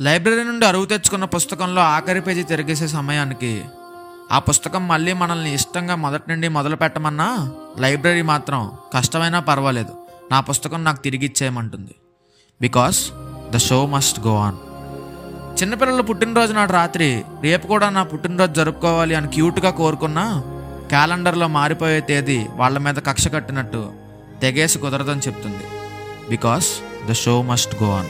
Library నుండి అరువు తెచ్చుకున్న పుస్తకంలో ఆఖరి పేజీ తిరిగేసే సమయానికి ఆ పుస్తకం మళ్ళీ మనల్ని ఇష్టంగా మొదటి నుండి మొదలు పెట్టమన్నా లైబ్రరీ మాత్రం కష్టమైనా పర్వాలేదు. నా పుస్తకం నాకు తిరిగి ఇచ్చేయమంటుంది. Because the show must go on చిన్నపిల్లల పుట్టినరోజు నాడు రాత్రి రేపు కూడా నా పుట్టినరోజు జరుపుకోవాలి అని క్యూట్గా కోరుకున్నా క్యాలెండర్లో మారిపోయే తేదీ వాళ్ళ మీద కక్ష కట్టినట్టు తెగేసి కుదరదని చెప్తుంది. Because the show must go on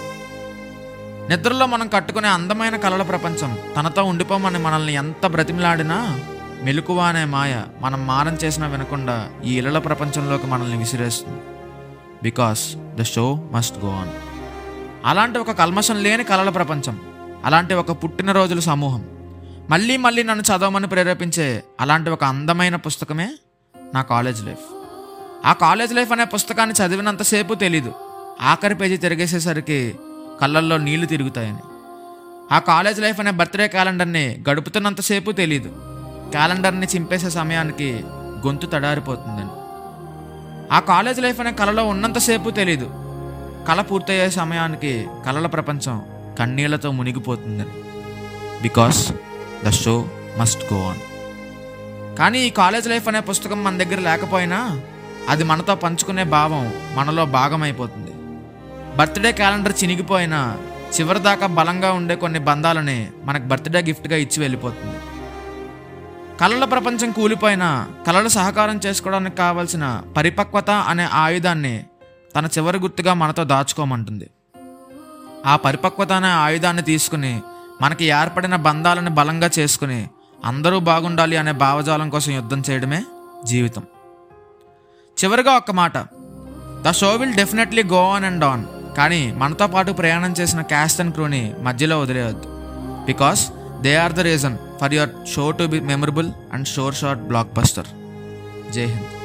నిద్రలో మనం కట్టుకునే అందమైన కలల ప్రపంచం. తనతో ఉండిపోమని మనల్ని ఎంత బ్రతిమిలాడినా మెలకువ అనే మాయ మనం మారం చేసినా వినకుండా ఈ ఇళ్ళ ప్రపంచంలోకి మనల్ని విసిరేస్తుంది. Because the show must go on అలాంటి ఒక కల్మషం లేని కలల ప్రపంచం. అలాంటి ఒక పుట్టినరోజుల సమూహం. మళ్ళీ మళ్ళీ నన్ను చదవమని ప్రేరేపించే అలాంటి ఒక అందమైన పుస్తకమే నా కాలేజ్ లైఫ్ ఆ కాలేజ్ లైఫ్ అనే పుస్తకాన్ని చదివినంతసేపు తెలీదు. ఆఖరి పేజీ తిరిగేసేసరికి కళ్ళల్లో నీళ్ళు తిరుగుతాయని. ఆ కాలేజ్ లైఫ్ అనే బర్త్డే క్యాలెండర్ని గడుపుతున్నంతసేపు తెలీదు. క్యాలెండర్ని చింపేసే సమయానికి గొంతు తడారిపోతుందని. ఆ కాలేజ్ లైఫ్ అనే కళలో ఉన్నంతసేపు తెలీదు. కళ పూర్తయ్యే సమయానికి కళల ప్రపంచం కన్నీళ్ళతో మునిగిపోతుందని. Because the show must go on. కానీ ఈ కాలేజ్ లైఫ్ అనే పుస్తకం మన దగ్గర లేకపోయినా అది మనతో పంచుకునే భావం మనలో భాగమైపోతుంది. బర్త్డే క్యాలెండర్ చినిగిపోయినా చివరిదాకా బలంగా ఉండే కొన్ని బంధాలని మనకు బర్త్డే గిఫ్ట్గా ఇచ్చి వెళ్ళిపోతుంది. కళల ప్రపంచం కూలిపోయినా కళలు సహకారం చేసుకోవడానికి కావలసిన పరిపక్వత అనే ఆయుధాన్ని తన చివరి గుర్తుగా మనతో దాచుకోమంటుంది. ఆ పరిపక్వత అనే ఆయుధాన్ని తీసుకుని మనకి ఏర్పడిన బంధాలను బలంగా చేసుకుని అందరూ బాగుండాలి అనే భావజాలం కోసం యుద్ధం చేయడమే జీవితం. చివరిగా ఒక్క మాట. The show will definitely go on and on. కానీ మనతో పాటు ప్రయాణం చేసిన క్యాస్ట్ అండ్ క్రూని మధ్యలో వదిలేయద్దు. Because they are the reason for your show to be memorable and sure shot blockbuster Jai Hind.